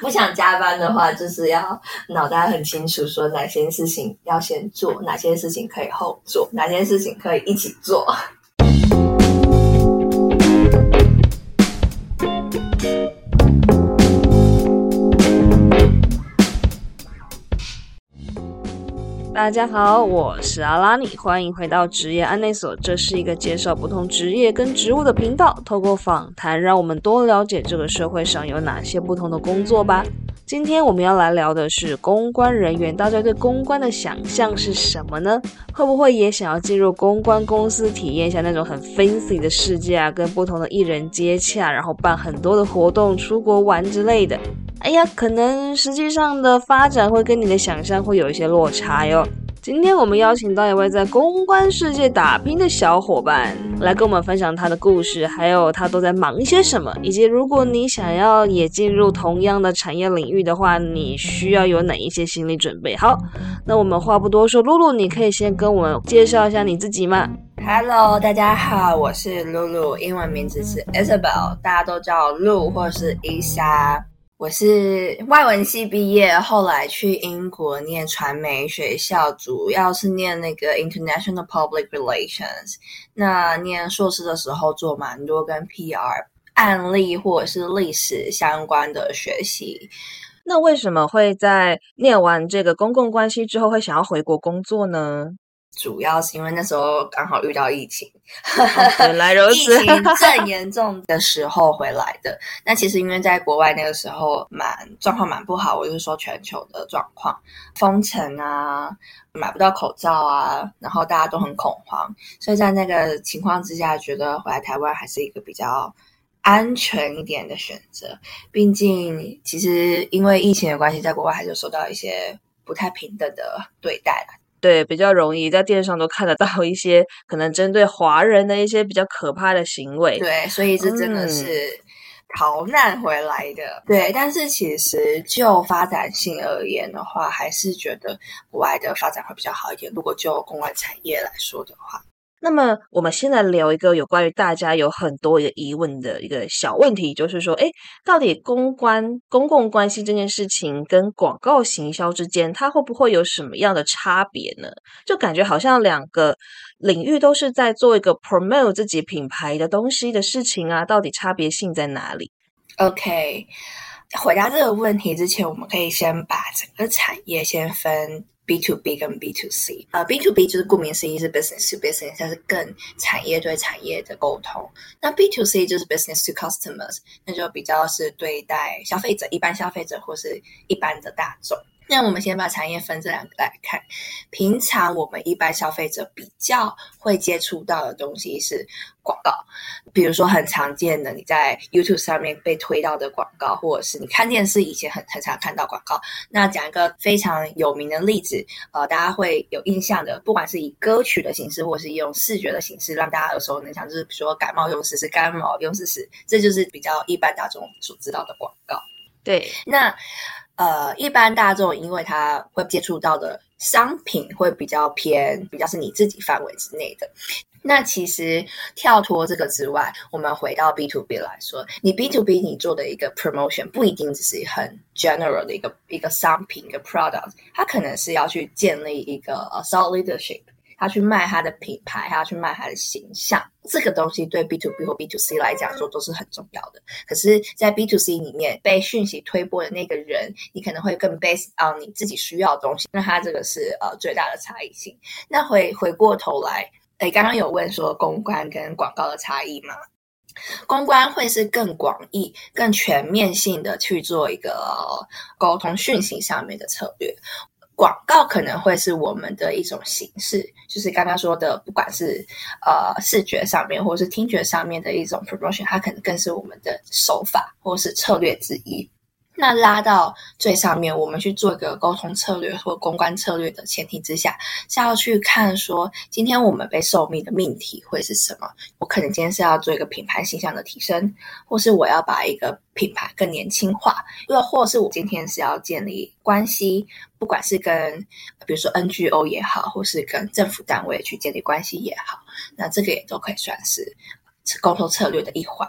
不想加班的话，就是要脑袋很清楚，说哪些事情要先做，哪些事情可以后做，哪些事情可以一起做。大家好，我是阿拉尼，欢迎回到职业安内所。这是一个介绍不同职业跟职务的频道，透过访谈，让我们多了解这个社会上有哪些不同的工作吧。今天我们要来聊的是公关人员，大家对公关的想象是什么呢？会不会也想要进入公关公司，体验一下那种很 fancy 的世界啊？跟不同的艺人接洽，然后办很多的活动，出国玩之类的。哎呀，可能实际上的发展会跟你的想象会有一些落差哟。今天我们邀请到一位在公关世界打拼的小伙伴，来跟我们分享他的故事，还有他都在忙些什么，以及如果你想要也进入同样的产业领域的话，你需要有哪一些心理准备？好，那我们话不多说，露露，你可以先跟我们介绍一下你自己吗？Hello，大家好，我是露露，英文名字是 Isabel，大家都叫露或是伊莎。我是外文系毕业，后来去英国念传媒学校，主要是念那个 International Public Relations。那念硕士的时候做蛮多跟 PR 案例或者是历史相关的学习。那为什么会在念完这个公共关系之后，会想要回国工作呢？主要是因为那时候刚好遇到疫情，原来如此，疫情正严重的时候回来的。那其实因为在国外那个时候蛮状况蛮不好，我就是说全球的状况，封城啊，买不到口罩啊，然后大家都很恐慌，所以在那个情况之下，觉得回来台湾还是一个比较安全一点的选择。毕竟其实因为疫情的关系，在国外还是受到一些不太平等的对待对，比较容易在电视上都看得到一些可能针对华人的一些比较可怕的行为。对，所以这真的是逃难回来的。对，但是其实就发展性而言的话，还是觉得国外的发展会比较好一点。如果就公关产业来说的话。那么，我们先来聊一个有关于大家有很多一个疑问的一个小问题，就是说，哎，到底公关、公共关系这件事情跟广告行销之间，它会不会有什么样的差别呢？就感觉好像两个领域都是在做一个 promote 自己品牌的东西的事情啊，到底差别性在哪里？OK，回答这个问题之前，我们可以先把整个产业先分。B to B 跟 B to C，呃，B to B 就是顾名思义是 business to business，它是更产业对产业的沟通。那 B to C 就是 business to customers，那就比较是对待消费者，一般消费者或是一般的大众。那我们先把产业分这两个来看。平常我们一般消费者比较会接触到的东西是广告，比如说很常见的你在 YouTube 上面被推到的广告，或者是你看电视以前很很常看到广告。那讲一个非常有名的例子，呃，大家会有印象的，不管是以歌曲的形式，或是用视觉的形式，让大家耳熟能详，就是比如说感冒用试试，感冒用试试，这就是比较一般大众所知道的广告。对，那。呃，一般大众因为他会接触到的商品会比较偏，比较是你自己范围之内的。那其实跳脱这个之外，我们回到 B to B 来说，你 B to B 你做的一个 promotion 不一定只是很 general 的一个一个商品一个 product，它可能是要去建立一个 solid leadership。他去卖他的品牌，他要去卖他的形象，这个东西对 B to B 或 B to C 来讲说都是很重要的。可是，在 B to C 里面被讯息推播的那个人，你可能会更 based on 你自己需要的东西。那他这个是呃最大的差异性。那回回过头来，哎，刚刚有问说公关跟广告的差异吗？公关会是更广义、更全面性的去做一个沟通讯息上面的策略。广告可能会是我们的一种形式，就是刚刚说的，不管是呃视觉上面或是听觉上面的一种 promotion，它可能更是我们的手法或是策略之一。那拉到最上面，我们去做一个沟通策略或公关策略的前提之下，是要去看说，今天我们被受命的命题会是什么？我可能今天是要做一个品牌形象的提升，或是我要把一个品牌更年轻化，又或是我今天是要建立关系，不管是跟比如说 NGO 也好，或是跟政府单位去建立关系也好，那这个也都可以算是。沟通策略的一环。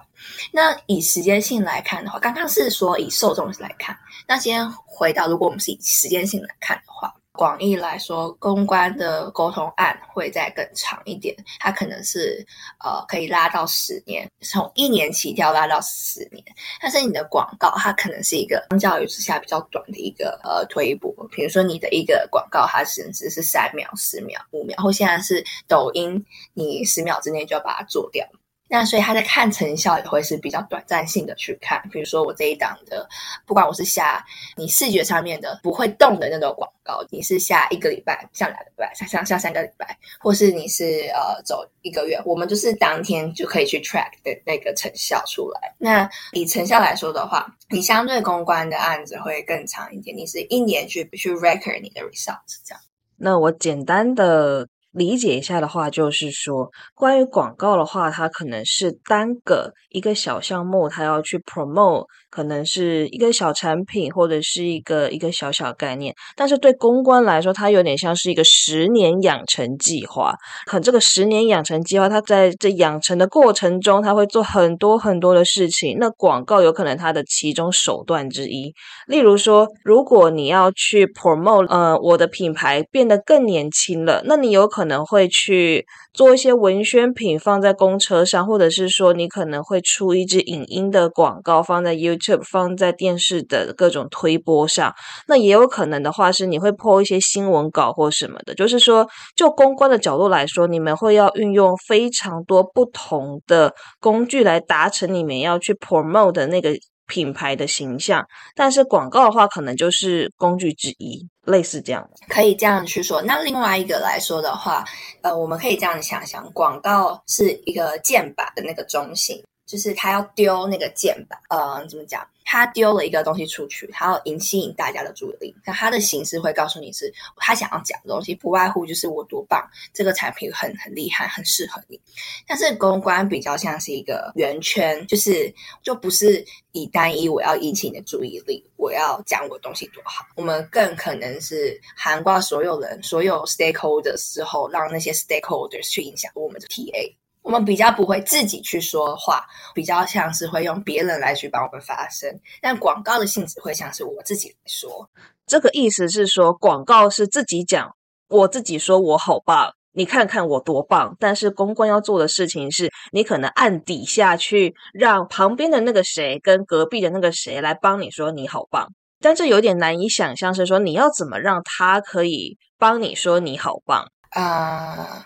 那以时间性来看的话，刚刚是说以受众来看，那先回到如果我们是以时间性来看的话。广义来说，公关的沟通案会再更长一点，它可能是呃可以拉到十年，从一年起跳拉到十年。但是你的广告，它可能是一个相较于之下比较短的一个呃推播，比如说你的一个广告，它甚至是三秒、十秒、五秒，或现在是抖音，你十秒之内就要把它做掉。那所以他在看成效也会是比较短暂性的去看，比如说我这一档的，不管我是下你视觉上面的不会动的那种广告，你是下一个礼拜、下两个礼拜、下下下三个礼拜，或是你是呃走一个月，我们就是当天就可以去 track 的那个成效出来。那以成效来说的话，你相对公关的案子会更长一点，你是一年去去 record 你的 results 这样。那我简单的。理解一下的话，就是说，关于广告的话，它可能是单个一个小项目，它要去 promote，可能是一个小产品或者是一个一个小小概念。但是对公关来说，它有点像是一个十年养成计划。可这个十年养成计划，它在这养成的过程中，它会做很多很多的事情。那广告有可能它的其中手段之一。例如说，如果你要去 promote，呃，我的品牌变得更年轻了，那你有可能会去做一些文宣品放在公车上，或者是说你可能会出一支影音的广告放在 YouTube、放在电视的各种推播上。那也有可能的话是你会播一些新闻稿或什么的。就是说，就公关的角度来说，你们会要运用非常多不同的工具来达成你们要去 promote 的那个。品牌的形象，但是广告的话，可能就是工具之一，类似这样可以这样去说。那另外一个来说的话，呃，我们可以这样想想，广告是一个箭靶的那个中心，就是他要丢那个箭靶，呃，怎么讲？他丢了一个东西出去，他要引吸引大家的注意力。那他的形式会告诉你是他想要讲的东西，不外乎就是我多棒，这个产品很很厉害，很适合你。但是公关比较像是一个圆圈，就是就不是以单一我要引起你的注意力，我要讲我东西多好。我们更可能是涵盖所有人、所有 stakeholders 之后，让那些 stakeholders 去影响我们的 TA。我们比较不会自己去说话，比较像是会用别人来去帮我们发声。但广告的性质会像是我自己来说，这个意思是说，广告是自己讲，我自己说我好棒，你看看我多棒。但是公关要做的事情是，你可能暗底下去让旁边的那个谁跟隔壁的那个谁来帮你说你好棒。但这有点难以想象，是说你要怎么让他可以帮你说你好棒啊？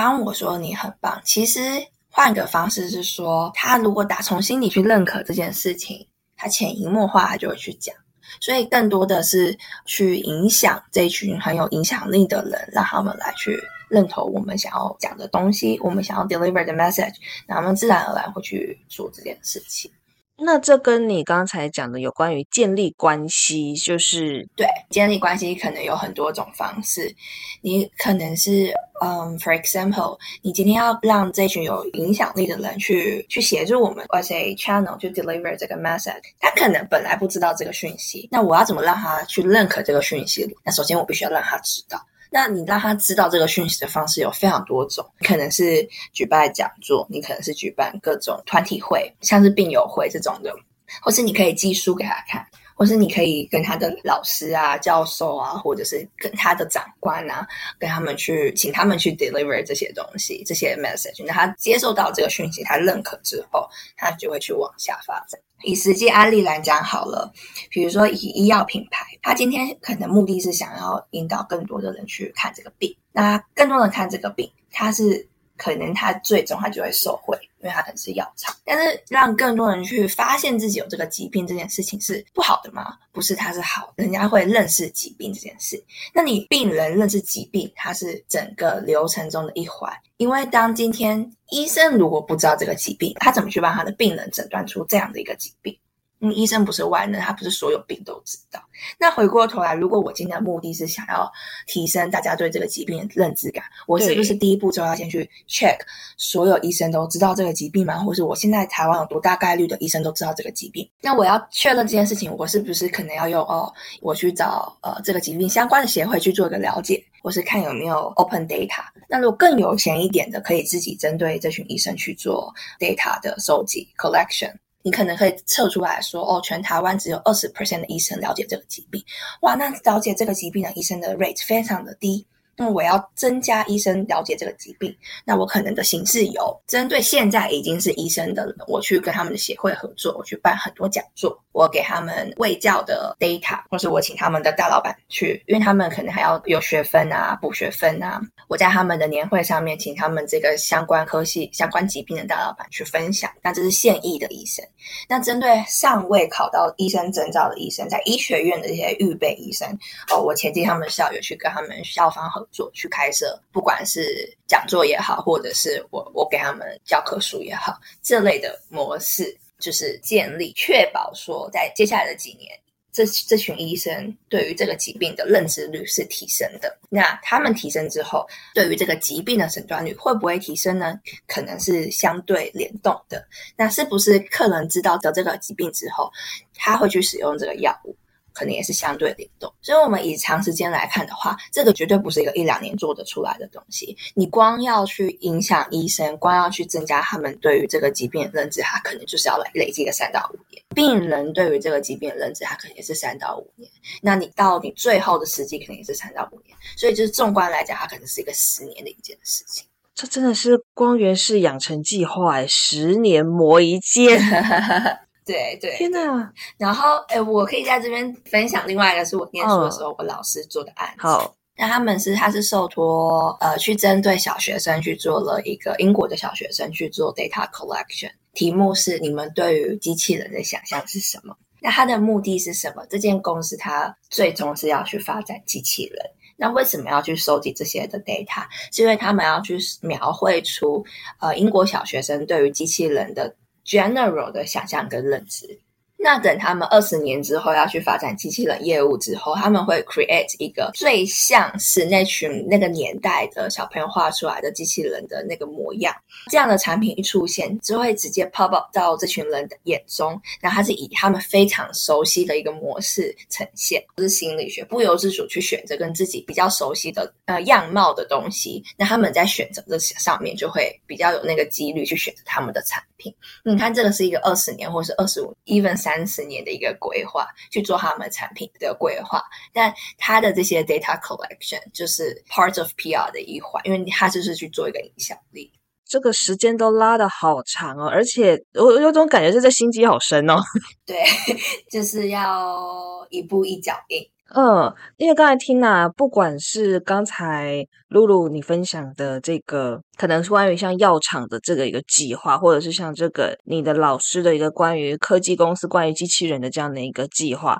帮我说你很棒。其实换个方式是说，他如果打从心里去认可这件事情，他潜移默化他就会去讲。所以更多的是去影响这群很有影响力的人，让他们来去认同我们想要讲的东西，我们想要 deliver 的 message，那他们自然而然会去做这件事情。那这跟你刚才讲的有关于建立关系，就是对建立关系可能有很多种方式。你可能是嗯，for example，你今天要让这群有影响力的人去去协助我们，as a channel 去 deliver 这个 message，他可能本来不知道这个讯息，那我要怎么让他去认可这个讯息？那首先我必须要让他知道。那你让他知道这个讯息的方式有非常多种，可能是举办讲座，你可能是举办各种团体会，像是病友会这种的，或是你可以寄书给他看。或是你可以跟他的老师啊、教授啊，或者是跟他的长官啊，跟他们去请他们去 deliver 这些东西、这些 message。那他接受到这个讯息，他认可之后，他就会去往下发展。以实际案例来讲好了，比如说以医药品牌，他今天可能目的是想要引导更多的人去看这个病，那更多人看这个病，他是。可能他最终他就会受贿，因为他可能是药厂。但是让更多人去发现自己有这个疾病这件事情是不好的吗？不是，它是好，人家会认识疾病这件事。那你病人认识疾病，它是整个流程中的一环。因为当今天医生如果不知道这个疾病，他怎么去帮他的病人诊断出这样的一个疾病？嗯，医生不是万能，他不是所有病都知道。那回过头来，如果我今天的目的是想要提升大家对这个疾病的认知感，我是不是第一步就要先去 check 所有医生都知道这个疾病吗？或是我现在台湾有多大概率的医生都知道这个疾病？那我要确认这件事情，我是不是可能要用哦，我去找呃这个疾病相关的协会去做一个了解，或是看有没有 open data。那如果更有钱一点的，可以自己针对这群医生去做 data 的收集 collection。你可能可以测出来说，哦，全台湾只有二十 percent 的医生了解这个疾病，哇，那了解这个疾病的医生的 rate 非常的低。那我要增加医生了解这个疾病，那我可能的形式有针对现在已经是医生的，我去跟他们的协会合作，我去办很多讲座，我给他们卫教的 data，或是我请他们的大老板去，因为他们可能还要有学分啊，补学分啊，我在他们的年会上面请他们这个相关科系、相关疾病的大老板去分享。那这是现役的医生，那针对尚未考到医生证照的医生，在医学院的这些预备医生，哦，我前进他们校友去跟他们校方合。做去开设，不管是讲座也好，或者是我我给他们教科书也好，这类的模式就是建立，确保说在接下来的几年，这这群医生对于这个疾病的认知率是提升的。那他们提升之后，对于这个疾病的诊断率会不会提升呢？可能是相对联动的。那是不是客人知道得这个疾病之后，他会去使用这个药物？可能也是相对联动，所以，我们以长时间来看的话，这个绝对不是一个一两年做得出来的东西。你光要去影响医生，光要去增加他们对于这个疾病的认知，他可能就是要累累积个三到五年。病人对于这个疾病的认知，他可能也是三到五年。那你到你最后的时机，肯定也是三到五年。所以，就是纵观来讲，它可能是一个十年的一件事情。这真的是光源式养成计划，十年磨一剑。对对，天哪！然后，哎，我可以在这边分享另外一个，是我念书的时候我老师做的案子。好，那他们是他是受托呃，去针对小学生去做了一个英国的小学生去做 data collection，题目是你们对于机器人的想象是什么？那他的目的是什么？这间公司它最终是要去发展机器人。那为什么要去收集这些的 data？是因为他们要去描绘出呃英国小学生对于机器人的。General 的想象跟认知。那等他们二十年之后要去发展机器人业务之后，他们会 create 一个最像是那群那个年代的小朋友画出来的机器人的那个模样。这样的产品一出现，就会直接 pop up 到这群人的眼中。那它是以他们非常熟悉的一个模式呈现，就是心理学不由自主去选择跟自己比较熟悉的呃样貌的东西。那他们在选择的上面就会比较有那个几率去选择他们的产品。你看，这个是一个二十年或是二十五 even。三十年的一个规划去做他们产品的规划，但他的这些 data collection 就是 part of PR 的一环，因为他就是去做一个影响力。这个时间都拉的好长哦，而且我有种感觉是这心机好深哦。对，就是要一步一脚印。嗯，因为刚才听啊，不管是刚才露露你分享的这个，可能是关于像药厂的这个一个计划，或者是像这个你的老师的一个关于科技公司、关于机器人的这样的一个计划。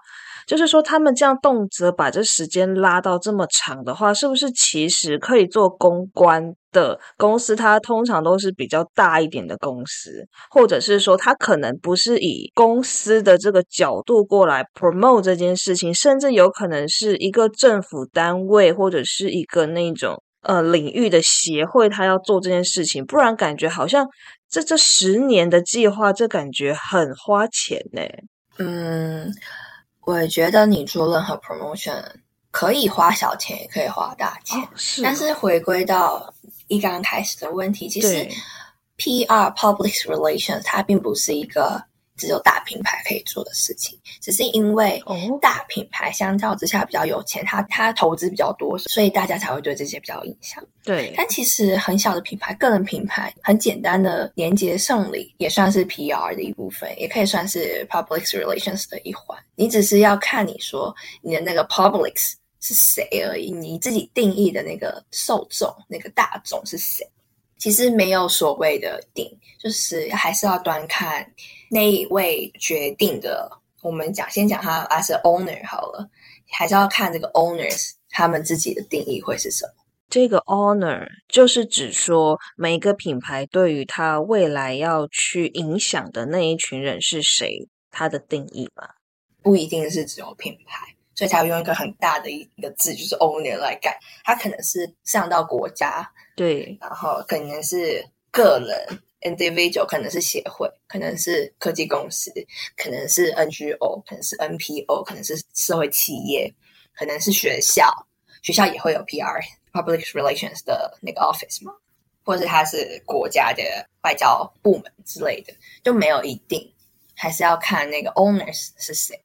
就是说，他们这样动辄把这时间拉到这么长的话，是不是其实可以做公关的公司？它通常都是比较大一点的公司，或者是说，它可能不是以公司的这个角度过来 promote 这件事情，甚至有可能是一个政府单位或者是一个那种呃领域的协会，他要做这件事情。不然感觉好像这这十年的计划，这感觉很花钱呢。嗯。我觉得你做任何 promotion 可以花小钱，也可以花大钱。是，但是回归到一刚开始的问题，其实 PR public relations 它并不是一个。只有大品牌可以做的事情，只是因为大品牌相较之下比较有钱，他他投资比较多，所以大家才会对这些比较有印象。对，但其实很小的品牌，个人品牌，很简单的年节送礼，也算是 PR 的一部分，也可以算是 public relations 的一环。你只是要看你说你的那个 publics 是谁而已，你自己定义的那个受众，那个大众是谁。其实没有所谓的定，就是还是要端看那一位决定的。我们讲先讲他 as owner 好了，还是要看这个 owners 他们自己的定义会是什么。这个 owner 就是指说每一个品牌对于他未来要去影响的那一群人是谁，他的定义嘛？不一定是只有品牌，所以才会用一个很大的一个字，就是 owner 来改。它可能是上到国家。对，然后可能是个人 individual，可能是协会，可能是科技公司，可能是 NGO，可能是 NPO，可能是社会企业，可能是学校。学校也会有 PR public relations 的那个 office 吗？或者它是国家的外交部门之类的，就没有一定，还是要看那个 owners 是谁。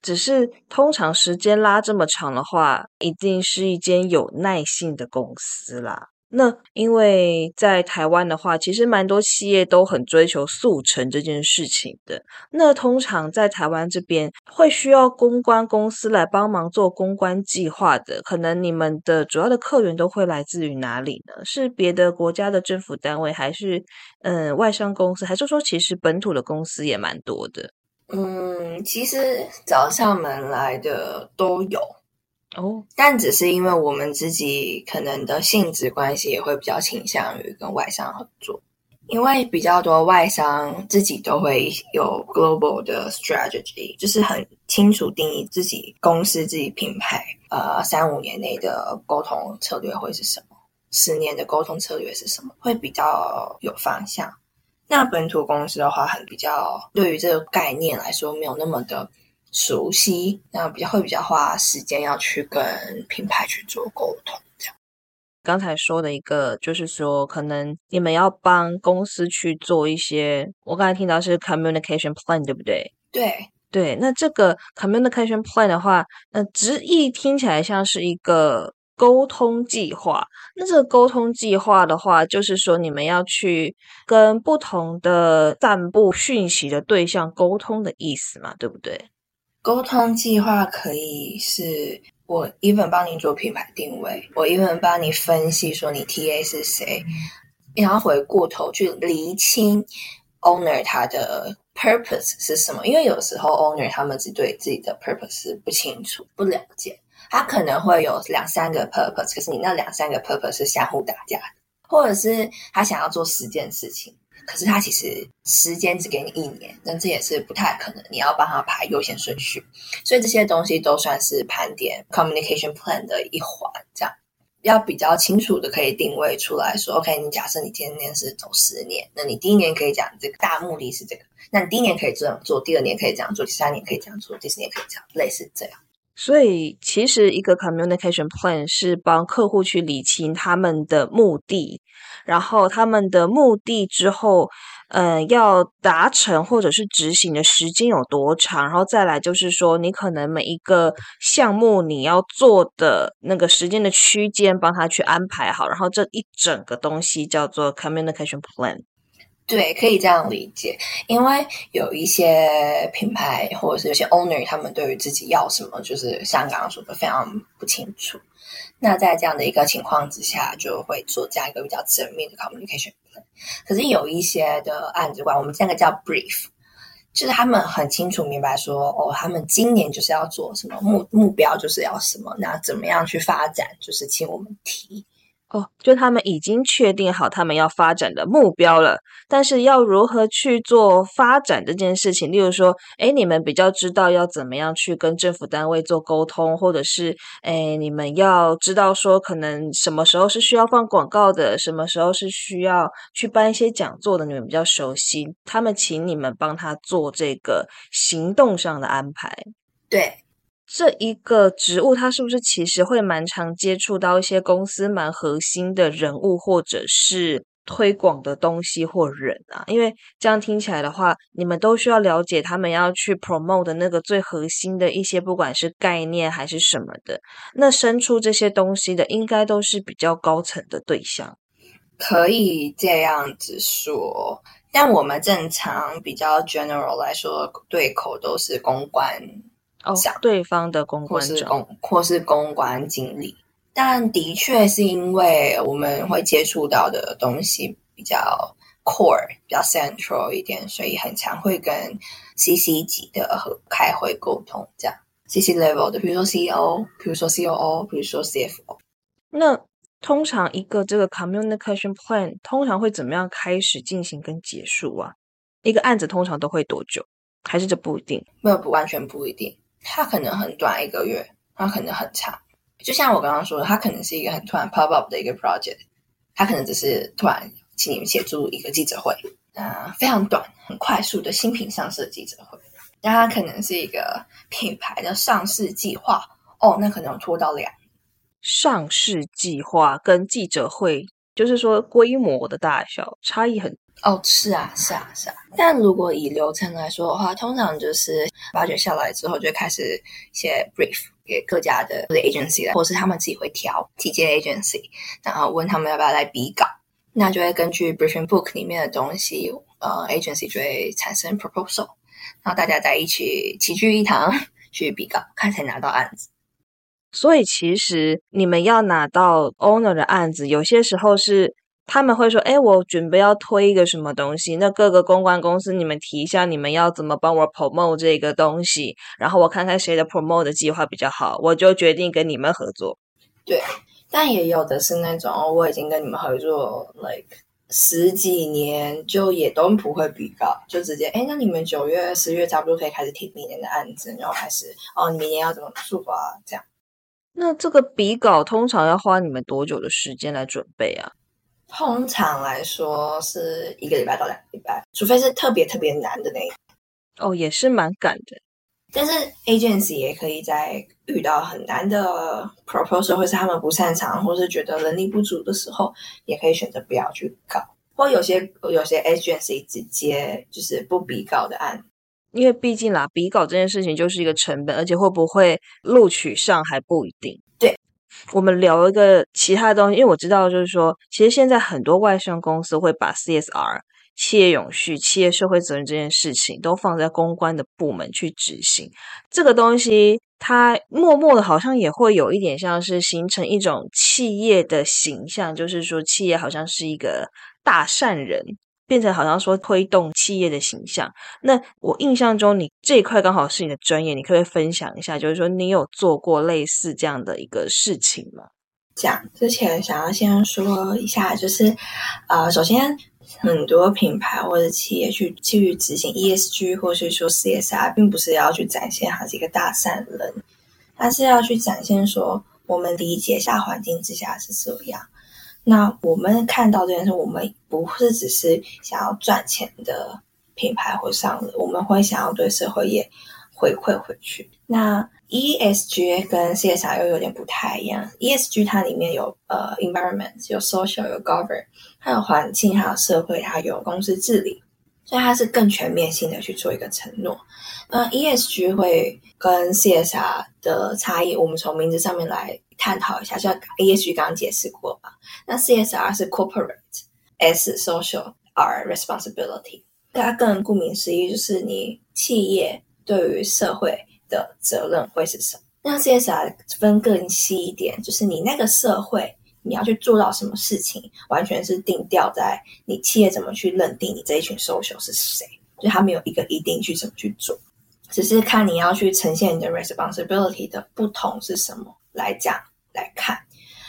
只是通常时间拉这么长的话，一定是一间有耐性的公司啦。那因为在台湾的话，其实蛮多企业都很追求速成这件事情的。那通常在台湾这边会需要公关公司来帮忙做公关计划的，可能你们的主要的客源都会来自于哪里呢？是别的国家的政府单位，还是嗯外商公司，还是说其实本土的公司也蛮多的？嗯，其实找上门来的都有哦，但只是因为我们自己可能的性质关系，也会比较倾向于跟外商合作，因为比较多外商自己都会有 global 的 strategy，就是很清楚定义自己公司自己品牌，呃，三五年内的沟通策略会是什么，十年的沟通策略是什么，会比较有方向。那本土公司的话，很比较对于这个概念来说没有那么的熟悉，那比较会比较花时间要去跟品牌去做沟通。这样，刚才说的一个就是说，可能你们要帮公司去做一些，我刚才听到是 communication plan，对不对？对对，那这个 communication plan 的话，那直译听起来像是一个。沟通计划，那这个沟通计划的话，就是说你们要去跟不同的散布讯息的对象沟通的意思嘛，对不对？沟通计划可以是我 even 帮你做品牌定位，我 even 帮你分析说你 TA 是谁，然后回过头去厘清 owner 他的 purpose 是什么，因为有时候 owner 他们只对自己的 purpose 不清楚、不了解。他可能会有两三个 purpose，可是你那两三个 purpose 是相互打架的，或者是他想要做十件事情，可是他其实时间只给你一年，那这也是不太可能。你要帮他排优先顺序，所以这些东西都算是盘点 communication plan 的一环。这样要比较清楚的可以定位出来说，OK，你假设你今年是走十年，那你第一年可以讲这个大目的是这个，那你第一年可以这样做，第二年可以这样做，第三年可以这样做，第四年可以这样，类似这样。所以，其实一个 communication plan 是帮客户去理清他们的目的，然后他们的目的之后，嗯，要达成或者是执行的时间有多长，然后再来就是说，你可能每一个项目你要做的那个时间的区间，帮他去安排好，然后这一整个东西叫做 communication plan。对，可以这样理解，因为有一些品牌或者是有些 owner，他们对于自己要什么，就是像刚刚说的非常不清楚。那在这样的一个情况之下，就会做这样一个比较缜密的 communication。可是有一些的案子管，我们这个叫 brief，就是他们很清楚明白说，哦，他们今年就是要做什么目目标，就是要什么，那怎么样去发展，就是请我们提。哦，就他们已经确定好他们要发展的目标了，但是要如何去做发展这件事情，例如说，哎，你们比较知道要怎么样去跟政府单位做沟通，或者是，哎，你们要知道说，可能什么时候是需要放广告的，什么时候是需要去办一些讲座的，你们比较熟悉，他们请你们帮他做这个行动上的安排，对。这一个职务，它是不是其实会蛮常接触到一些公司蛮核心的人物，或者是推广的东西或人啊？因为这样听起来的话，你们都需要了解他们要去 promote 的那个最核心的一些，不管是概念还是什么的。那生出这些东西的，应该都是比较高层的对象。可以这样子说，但我们正常比较 general 来说，对口都是公关。想对方的公关者，公或是公关经理，但的确是因为我们会接触到的东西比较 core、比较 central 一点，所以很常会跟 CC 级的和开会沟通，这样 CC level 的，比如说 CEO，比如说 COO，比如说 CFO。那通常一个这个 communication plan 通常会怎么样开始进行跟结束啊？一个案子通常都会多久？还是这不一定？没有不完全不一定。它可能很短一个月，它可能很长。就像我刚刚说的，它可能是一个很突然 pop up 的一个 project，它可能只是突然请你们协助一个记者会，啊，非常短、很快速的新品上市的记者会。那它可能是一个品牌的上市计划，哦，那可能拖到两，上市计划跟记者会，就是说规模的大小差异很。哦，是啊，是啊，是啊。但如果以流程来说的话，通常就是挖掘下来之后，就开始写 brief 给各家的 agency 或是他们自己会挑几间 agency，然后问他们要不要来比稿。那就会根据 briefing book 里面的东西，呃，agency 就会产生 proposal，然后大家在一起齐聚一堂去比稿，看谁拿到案子。所以其实你们要拿到 owner 的案子，有些时候是他们会说：“哎，我准备要推一个什么东西，那各个公关公司你们提一下，你们要怎么帮我 promote 这个东西，然后我看看谁的 promote 的计划比较好，我就决定跟你们合作。”对。但也有的是那种，我已经跟你们合作，like 十几年，就也都不会比稿，就直接，哎，那你们九月、十月差不多可以开始提明年的案子，然后开始，哦，你明年要怎么做啊？这样。那这个比稿通常要花你们多久的时间来准备啊？通常来说是一个礼拜到两个礼拜，除非是特别特别难的那一哦，也是蛮赶的。但是 agency 也可以在遇到很难的 proposal，或是他们不擅长，或是觉得能力不足的时候，也可以选择不要去搞。或有些有些 agency 直接就是不比稿的案，因为毕竟啦，比稿这件事情就是一个成本，而且会不会录取上还不一定。对，我们聊一个其他东西，因为我知道就是说，其实现在很多外商公司会把 CSR。企业永续、企业社会责任这件事情，都放在公关的部门去执行。这个东西，它默默的，好像也会有一点像是形成一种企业的形象，就是说，企业好像是一个大善人，变成好像说推动企业的形象。那我印象中，你这一块刚好是你的专业，你可不可以分享一下，就是说你有做过类似这样的一个事情吗？讲之前想要先说一下，就是呃，首先。很多品牌或者企业去去执行 ESG 或是说 CSR，并不是要去展现他是一个大善人，他是要去展现说我们理解下环境之下是这样。那我们看到这件事，我们不是只是想要赚钱的品牌或商人，我们会想要对社会也回馈回去。那 ESG 跟 CSR 又有点不太一样。ESG 它里面有呃 environment，有 social，有 govern，还有环境，还有社会，还有公司治理，所以它是更全面性的去做一个承诺。那 ESG 会跟 CSR 的差异，我们从名字上面来探讨一下。像 ESG 刚刚解释过吧？那 CSR 是 corporate，S social，R responsibility。它更顾名思义，就是你企业对于社会。的责任会是什么？那 CSR 分更细一点，就是你那个社会你要去做到什么事情，完全是定调在你企业怎么去认定你这一群 social 是谁，就他没有一个一定去怎么去做，只是看你要去呈现你的 responsibility 的不同是什么来讲来看。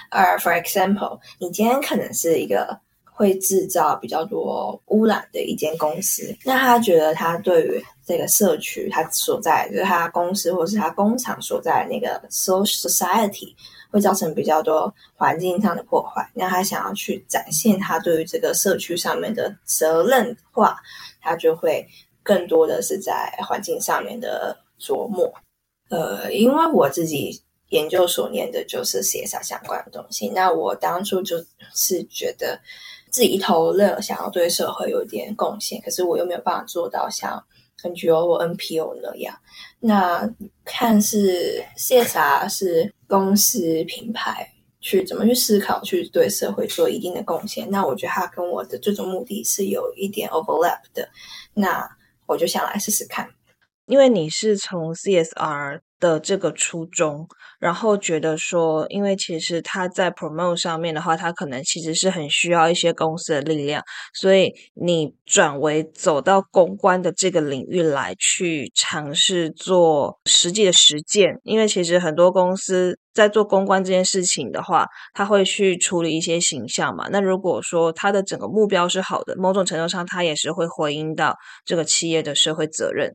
而 for example，你今天可能是一个。会制造比较多污染的一间公司，那他觉得他对于这个社区他所在，就是他公司或是他工厂所在那个 social society 会造成比较多环境上的破坏，那他想要去展现他对于这个社区上面的责任话，他就会更多的是在环境上面的琢磨。呃，因为我自己研究所念的就是 CSR 相关的东西，那我当初就是觉得。自己一头热，想要对社会有点贡献，可是我又没有办法做到像 NGO 或 NPO 那样。那看是 CSR 是公司品牌去怎么去思考，去对社会做一定的贡献。那我觉得它跟我的最终目的是有一点 overlap 的。那我就想来试试看，因为你是从 CSR。的这个初衷，然后觉得说，因为其实他在 promote 上面的话，他可能其实是很需要一些公司的力量，所以你转为走到公关的这个领域来去尝试做实际的实践。因为其实很多公司在做公关这件事情的话，他会去处理一些形象嘛。那如果说他的整个目标是好的，某种程度上他也是会回应到这个企业的社会责任。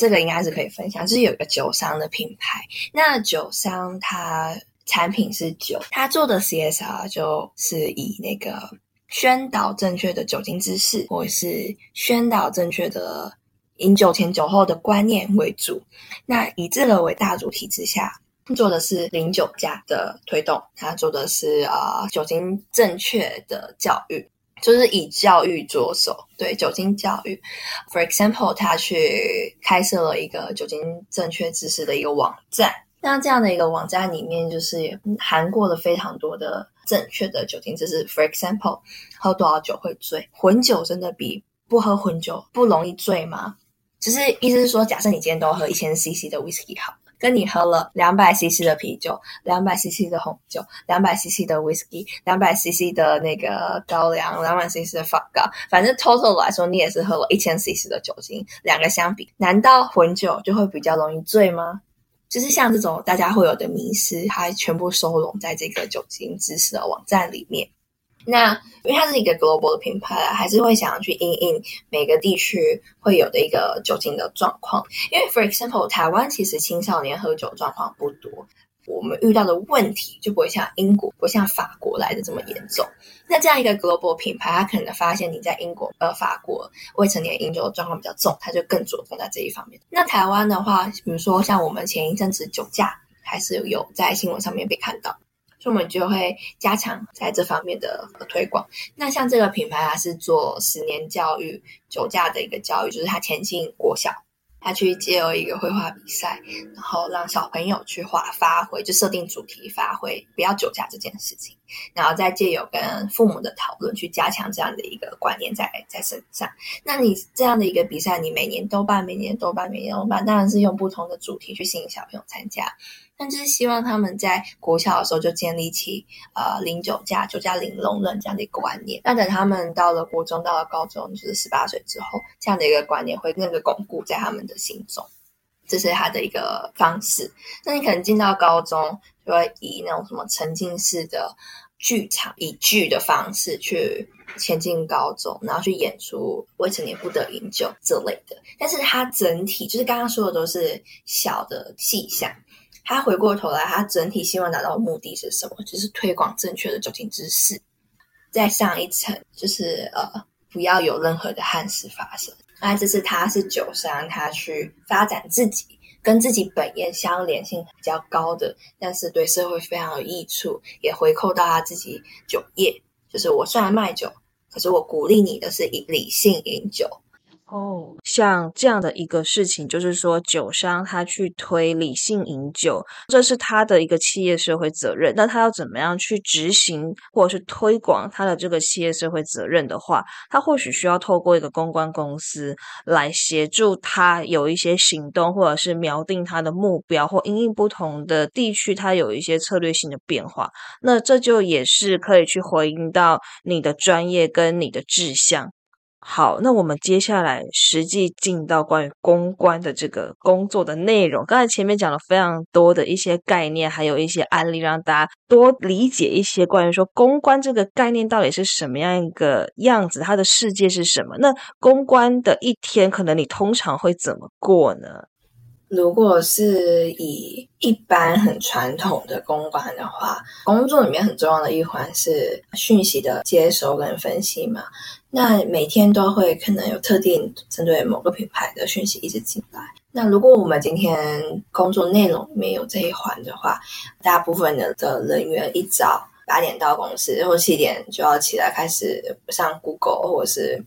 这个应该是可以分享，就是有一个酒商的品牌，那酒商它产品是酒，它做的 CSR 就是以那个宣导正确的酒精知识，或是宣导正确的饮酒前酒后的观念为主。那以这个为大主题之下，做的是零酒驾的推动，他做的是啊酒精正确的教育，就是以教育着手，对酒精教育。For example，他去开设了一个酒精正确知识的一个网站。那这样的一个网站里面，就是含过了非常多的正确的酒精知识。For example，喝多少酒会醉？混酒真的比不喝混酒不容易醉吗？就是意思是说，假设你今天都喝一千 CC 的 whisky 好，跟你喝了两百 CC 的啤酒、两百 CC 的红酒、两百 CC 的 whisky、两百 CC 的那个高粱、两百 CC 的发糕，反正 total 来说，你也是喝了一千 CC 的酒精。两个相比，难道混酒就会比较容易醉吗？就是像这种大家会有的迷失，它全部收拢在这个酒精知识的网站里面。那因为它是一个 global 的品牌，还是会想要去应应每个地区会有的一个酒精的状况。因为 for example，台湾其实青少年喝酒状况不多。我们遇到的问题就不会像英国、不像法国来的这么严重。那这样一个 global 品牌，它可能发现你在英国、呃法国未成年饮酒状况比较重，它就更着重在这一方面。那台湾的话，比如说像我们前一阵子酒驾，还是有在新闻上面被看到，所以我们就会加强在这方面的推广。那像这个品牌，它是做十年教育酒驾的一个教育，就是它前进国小。他去借由一个绘画比赛，然后让小朋友去画发挥，就设定主题发挥，不要酒驾这件事情，然后再借由跟父母的讨论，去加强这样的一个观念在在身上。那你这样的一个比赛，你每年都办，每年都办，每年都办，当然是用不同的主题去吸引小朋友参加。但就是希望他们在国小的时候就建立起呃零九价、九价零容忍这样的一个观念。那等他们到了国中、到了高中，就是十八岁之后，这样的一个观念会更个巩固在他们的心中。这是他的一个方式。那你可能进到高中，会以那种什么沉浸式的剧场，以剧的方式去前进高中，然后去演出未成年不得饮酒这类的。但是它整体就是刚刚说的都是小的细项。他回过头来，他整体希望达到的目的是什么？就是推广正确的酒精知识。再上一层，就是呃，不要有任何的憾事发生。那这是他是酒商，他去发展自己跟自己本业相连性比较高的，但是对社会非常有益处，也回扣到他自己酒业。就是我虽然卖酒，可是我鼓励你的是以理性饮酒。哦，像这样的一个事情，就是说酒商他去推理性饮酒，这是他的一个企业社会责任。那他要怎么样去执行或者是推广他的这个企业社会责任的话，他或许需要透过一个公关公司来协助他有一些行动，或者是瞄定他的目标，或因应不同的地区，他有一些策略性的变化。那这就也是可以去回应到你的专业跟你的志向。好，那我们接下来实际进到关于公关的这个工作的内容。刚才前面讲了非常多的一些概念，还有一些案例，让大家多理解一些关于说公关这个概念到底是什么样一个样子，它的世界是什么。那公关的一天，可能你通常会怎么过呢？如果是以一般很传统的公关的话，工作里面很重要的一环是讯息的接收跟分析嘛。那每天都会可能有特定针对某个品牌的讯息一直进来。那如果我们今天工作内容里面有这一环的话，大部分的的人员一早八点到公司，或七点就要起来开始上 Google 或者是。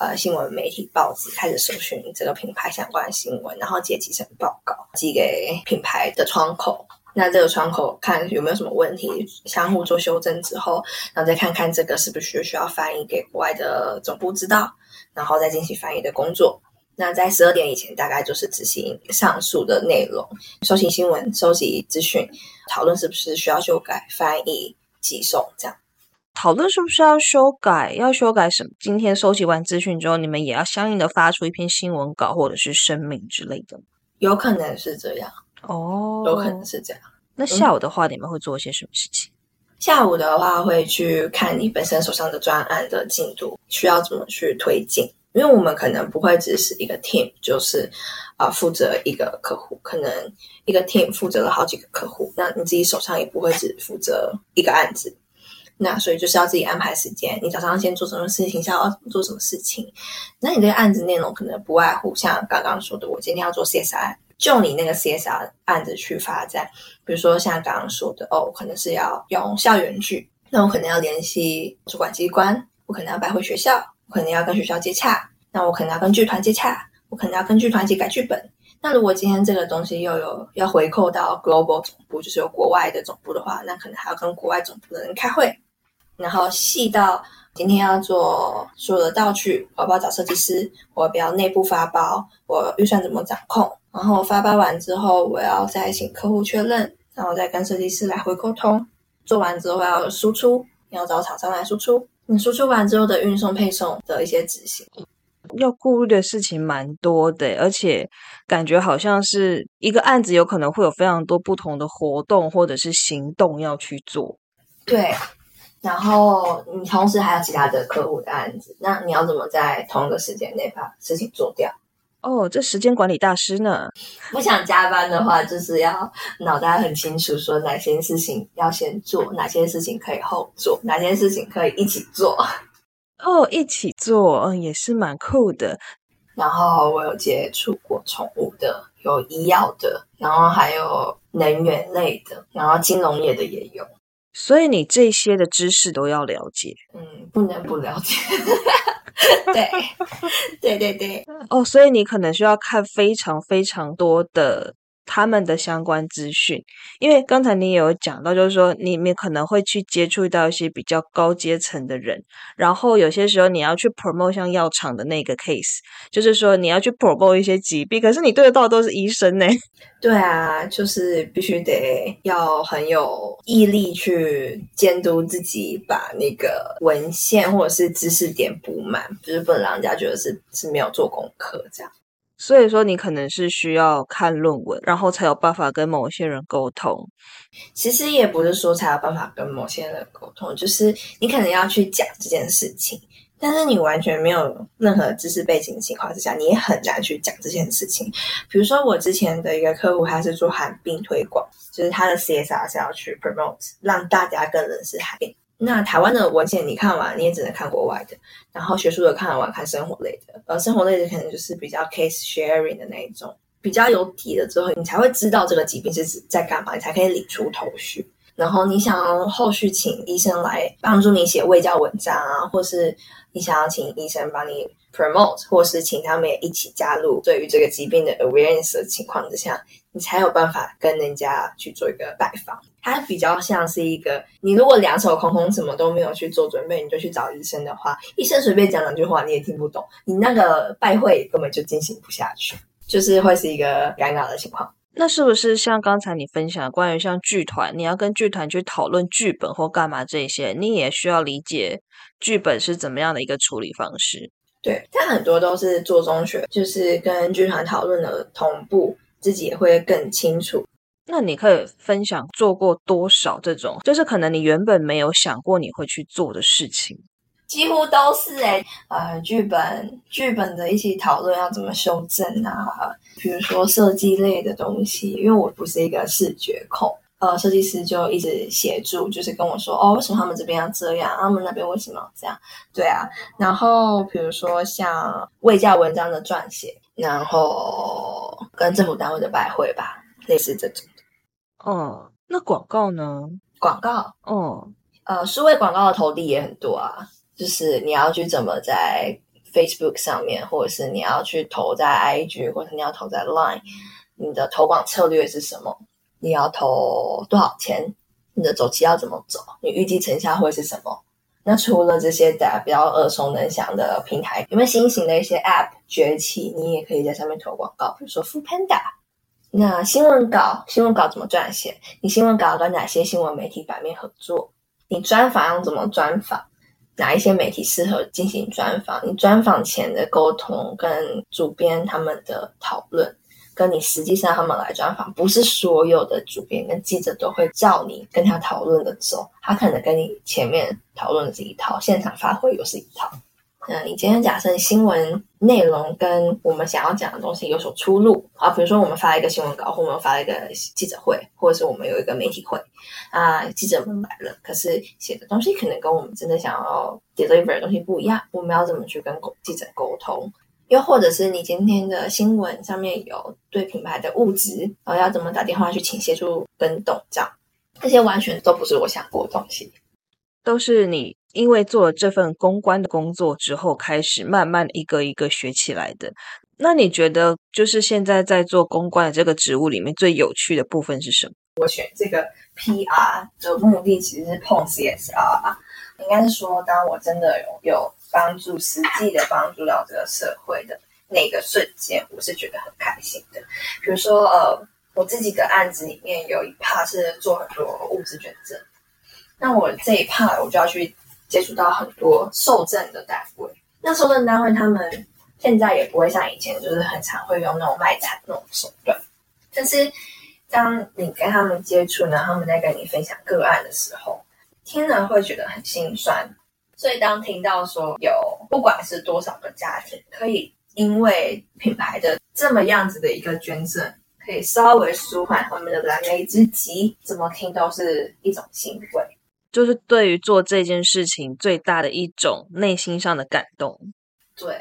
呃，新闻媒体报纸开始搜寻这个品牌相关的新闻，然后接集成报告寄给品牌的窗口。那这个窗口看有没有什么问题，相互做修正之后，然后再看看这个是不是需要翻译给国外的总部知道，然后再进行翻译的工作。那在十二点以前，大概就是执行上述的内容：收集新闻、收集资讯、讨论是不是需要修改、翻译、寄送这样。讨论是不是要修改？要修改什么？今天收集完资讯之后，你们也要相应的发出一篇新闻稿或者是声明之类的。有可能是这样哦，有可能是这样。那下午的话，你们会做一些什么事情？下午的话，会去看你本身手上的专案的进度，需要怎么去推进。因为我们可能不会只是一个 team，就是啊负责一个客户，可能一个 team 负责了好几个客户，那你自己手上也不会只负责一个案子。那所以就是要自己安排时间，你早上先做什么事情，下午要做什么事情。那你这个案子内容可能不外乎像刚刚说的，我今天要做 CSI，就你那个 CSR 案子去发展。比如说像刚刚说的，哦，可能是要用校园剧，那我可能要联系主管机关，我可能要拜会学校，我可能要跟学校接洽，那我可能要跟剧团接洽，我可能要跟剧团一起改剧本。那如果今天这个东西又有要回扣到 global 总部，就是有国外的总部的话，那可能还要跟国外总部的人开会，然后细到今天要做所有的道具，我要不要找设计师，我要不要内部发包，我预算怎么掌控，然后发包完之后，我要再请客户确认，然后再跟设计师来回沟通，做完之后要输出，要找厂商来输出，你输出完之后的运送配送的一些执行。要顾虑的事情蛮多的，而且感觉好像是一个案子，有可能会有非常多不同的活动或者是行动要去做。对，然后你同时还有其他的客户的案子，那你要怎么在同一个时间内把事情做掉？哦，这时间管理大师呢？不想加班的话，就是要脑袋很清楚，说哪些事情要先做，哪些事情可以后做，哪些事情可以一起做。哦，一起做，嗯，也是蛮酷的。然后我有接触过宠物的，有医药的，然后还有能源类的，然后金融业的也有。所以你这些的知识都要了解。嗯，不能不了解。对，对对对。哦，所以你可能需要看非常非常多的。他们的相关资讯，因为刚才你也有讲到，就是说你们可能会去接触到一些比较高阶层的人，然后有些时候你要去 promote 像药厂的那个 case，就是说你要去 promote 一些疾病，可是你对得到都是医生呢。对啊，就是必须得要很有毅力去监督自己，把那个文献或者是知识点补满，就是不能让人家觉得是是没有做功课这样。所以说，你可能是需要看论文，然后才有办法跟某些人沟通。其实也不是说才有办法跟某些人沟通，就是你可能要去讲这件事情，但是你完全没有任何知识背景的情况之下，你也很难去讲这件事情。比如说，我之前的一个客户，他是做寒病推广，就是他的 CSR 是要去 promote，让大家更认识寒病。那台湾的文献你看完，你也只能看国外的。然后学术的看完，看生活类的。呃，生活类的可能就是比较 case sharing 的那一种，比较有底了之后，你才会知道这个疾病是指在干嘛，你才可以理出头绪。然后你想后续请医生来帮助你写卫教文章啊，或是你想要请医生帮你 promote，或是请他们也一起加入对于这个疾病的 awareness 的情况之下，你才有办法跟人家去做一个拜访。它比较像是一个，你如果两手空空，什么都没有去做准备，你就去找医生的话，医生随便讲两句话你也听不懂，你那个拜会根本就进行不下去，就是会是一个尴尬的情况。那是不是像刚才你分享关于像剧团，你要跟剧团去讨论剧本或干嘛这些，你也需要理解剧本是怎么样的一个处理方式？对，但很多都是做中学，就是跟剧团讨论的同步，自己也会更清楚。那你可以分享做过多少这种，就是可能你原本没有想过你会去做的事情，几乎都是哎，呃，剧本剧本的一起讨论要怎么修正啊，比如说设计类的东西，因为我不是一个视觉控，呃，设计师就一直协助，就是跟我说哦，为什么他们这边要这样，他们那边为什么要这样？对啊，然后比如说像未教文章的撰写，然后跟政府单位的拜会吧，类似这种。哦，那广告呢？广告，哦，呃，数位广告的投递也很多啊。就是你要去怎么在 Facebook 上面，或者是你要去投在 IG，或者你要投在 Line，你的投广策略是什么？你要投多少钱？你的周期要怎么走？你预计成效会是什么？那除了这些大家比较耳熟能详的平台，有没有新型的一些 App 崛起？你也可以在上面投广告，比如说 Food Panda。那新闻稿，新闻稿怎么撰写？你新闻稿跟哪些新闻媒体版面合作？你专访要怎么专访？哪一些媒体适合进行专访？你专访前的沟通跟主编他们的讨论，跟你实际上他们来专访，不是所有的主编跟记者都会照你跟他讨论的走，他可能跟你前面讨论的是一套，现场发挥又是一套。那你今天假设新闻内容跟我们想要讲的东西有所出入啊，比如说我们发了一个新闻稿，或我们发了一个记者会，或者是我们有一个媒体会啊，记者们来了，可是写的东西可能跟我们真的想要 deliver 的东西不一样，我们要怎么去跟记者沟通？又或者是你今天的新闻上面有对品牌的物质，然后要怎么打电话去请协助跟董这样，这些完全都不是我想过的东西，都是你因为做了这份公关的工作之后，开始慢慢一个一个学起来的。那你觉得，就是现在在做公关的这个职务里面最有趣的部分是什么？我选这个 PR 的目的其实是碰 CSR，应该是说，当我真的有。帮助实际的帮助到这个社会的那个瞬间，我是觉得很开心的。比如说，呃，我自己的案子里面有一 part 是做很多物资捐赠，那我这一 part 我就要去接触到很多受赠的单位。那受赠单位他们现在也不会像以前，就是很常会用那种卖惨那种手段。但是当你跟他们接触呢，他们在跟你分享个案的时候，听了会觉得很心酸。所以，当听到说有不管是多少个家庭可以因为品牌的这么样子的一个捐赠，可以稍微舒缓他们的燃眉之急，怎么听都是一种欣慰。就是对于做这件事情最大的一种内心上的感动。对，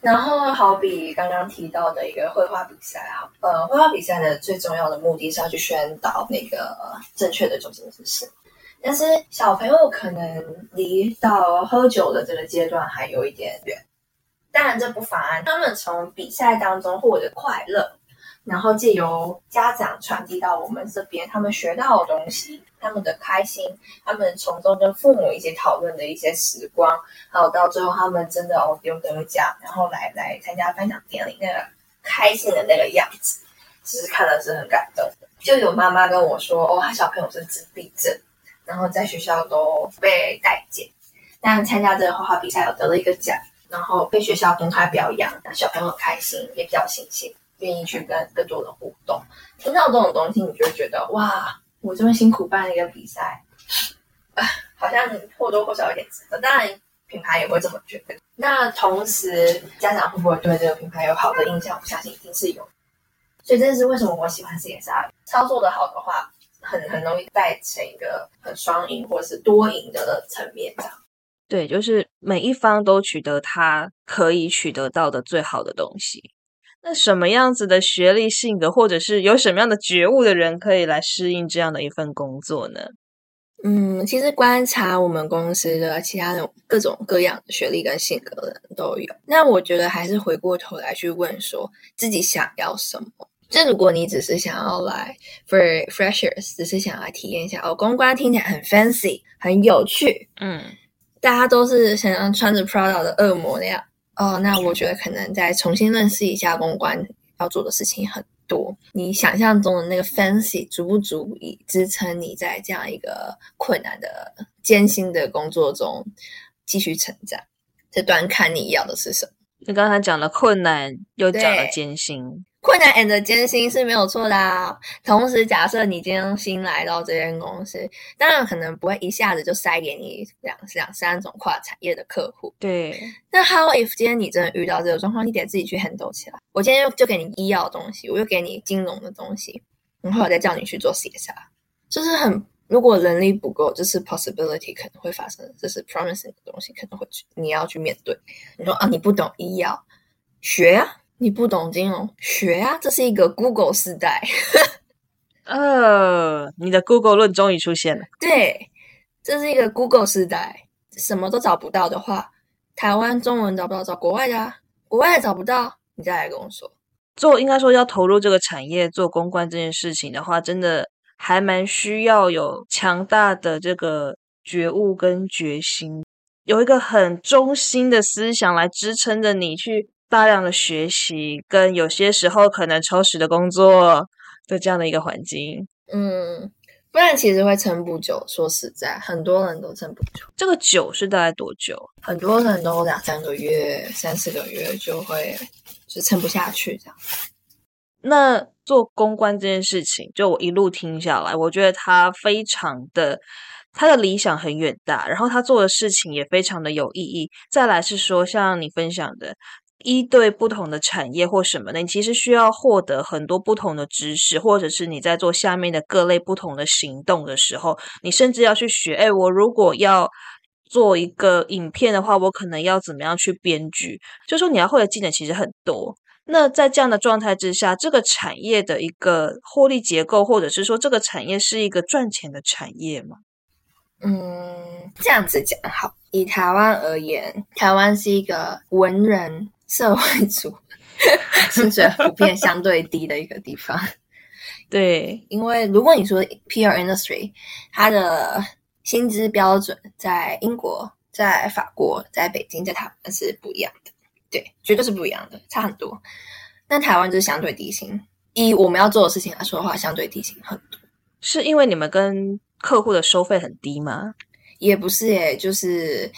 然后好比刚刚提到的一个绘画比赛，哈，呃，绘画比赛的最重要的目的是要去宣导那个正确的中心知识。但是小朋友可能离到喝酒的这个阶段还有一点远，当然这不妨碍他们从比赛当中获得快乐，然后借由家长传递到我们这边，他们学到的东西，他们的开心，他们从中跟父母一起讨论的一些时光，还有到最后他们真的哦丢得奖，然后来来参加颁奖典礼那个开心的那个样子，其实看了是很感动。就有妈妈跟我说，哦，他小朋友是自闭症。然后在学校都被待见，但参加这个画画比赛，有得了一个奖，然后被学校公开表扬，小朋友很开心，也比较新鲜，愿意去跟更多的互动。听到这种东西，你就会觉得哇，我这么辛苦办了一个比赛，好像或多或少有点值得。当然，品牌也会这么觉得。那同时，家长会不会对这个品牌有好的印象？我相信一定是有。所以这是为什么我喜欢 CSR，操作的好的话。很很容易带成一个很双赢或者是多赢的层面，这样。对，就是每一方都取得他可以取得到的最好的东西。那什么样子的学历、性格，或者是有什么样的觉悟的人，可以来适应这样的一份工作呢？嗯，其实观察我们公司的其他的各种各样的学历跟性格的人都有。那我觉得还是回过头来去问，说自己想要什么。这如果你只是想要来 for freshers，只是想要来体验一下哦，公关听起来很 fancy，很有趣，嗯，大家都是想要穿着 Prada 的恶魔那样哦，那我觉得可能再重新认识一下公关要做的事情很多，你想象中的那个 fancy 足不足以支撑你在这样一个困难的艰辛的工作中继续成长？这端看你要的是什么。你刚才讲了困难，又讲了艰辛。困难 and 艰辛是没有错的啊。同时，假设你今天新来到这间公司，当然可能不会一下子就塞给你两两三种跨产业的客户。对。那 how if 今天你真的遇到这个状况，你得自己去 handle 起来。我今天就给你医药的东西，我又给你金融的东西，然后我再叫你去做 CSR，就是很如果能力不够，这是 possibility 可能会发生，这是 promising 的东西可能会你要去面对。你说啊，你不懂医药，学啊。你不懂金融，学啊！这是一个 Google 时代。呃，你的 Google 论终于出现了。对，这是一个 Google 时代，什么都找不到的话，台湾中文找不到，找国外的啊，国外找不到，你再来跟我说。做应该说要投入这个产业做公关这件事情的话，真的还蛮需要有强大的这个觉悟跟决心，有一个很中心的思想来支撑着你去。大量的学习跟有些时候可能超时的工作的这样的一个环境，嗯，不然其实会撑不久。说实在，很多人都撑不久。这个久是大概多久？很多人都两三个月、三四个月就会就撑不下去这样。那做公关这件事情，就我一路听下来，我觉得他非常的他的理想很远大，然后他做的事情也非常的有意义。再来是说，像你分享的。一对不同的产业或什么的，你其实需要获得很多不同的知识，或者是你在做下面的各类不同的行动的时候，你甚至要去学。哎，我如果要做一个影片的话，我可能要怎么样去编剧？就说你要会的技能其实很多。那在这样的状态之下，这个产业的一个获利结构，或者是说这个产业是一个赚钱的产业吗？嗯，这样子讲好。以台湾而言，台湾是一个文人社会主薪水 普遍相对低的一个地方。对，因为如果你说 PR industry，它的薪资标准在英国、在法国、在北京、在台湾是不一样的。对，绝对是不一样的，差很多。但台湾就是相对低薪，以我们要做的事情来说的话，相对低薪很多。是因为你们跟客户的收费很低吗？也不是耶，就是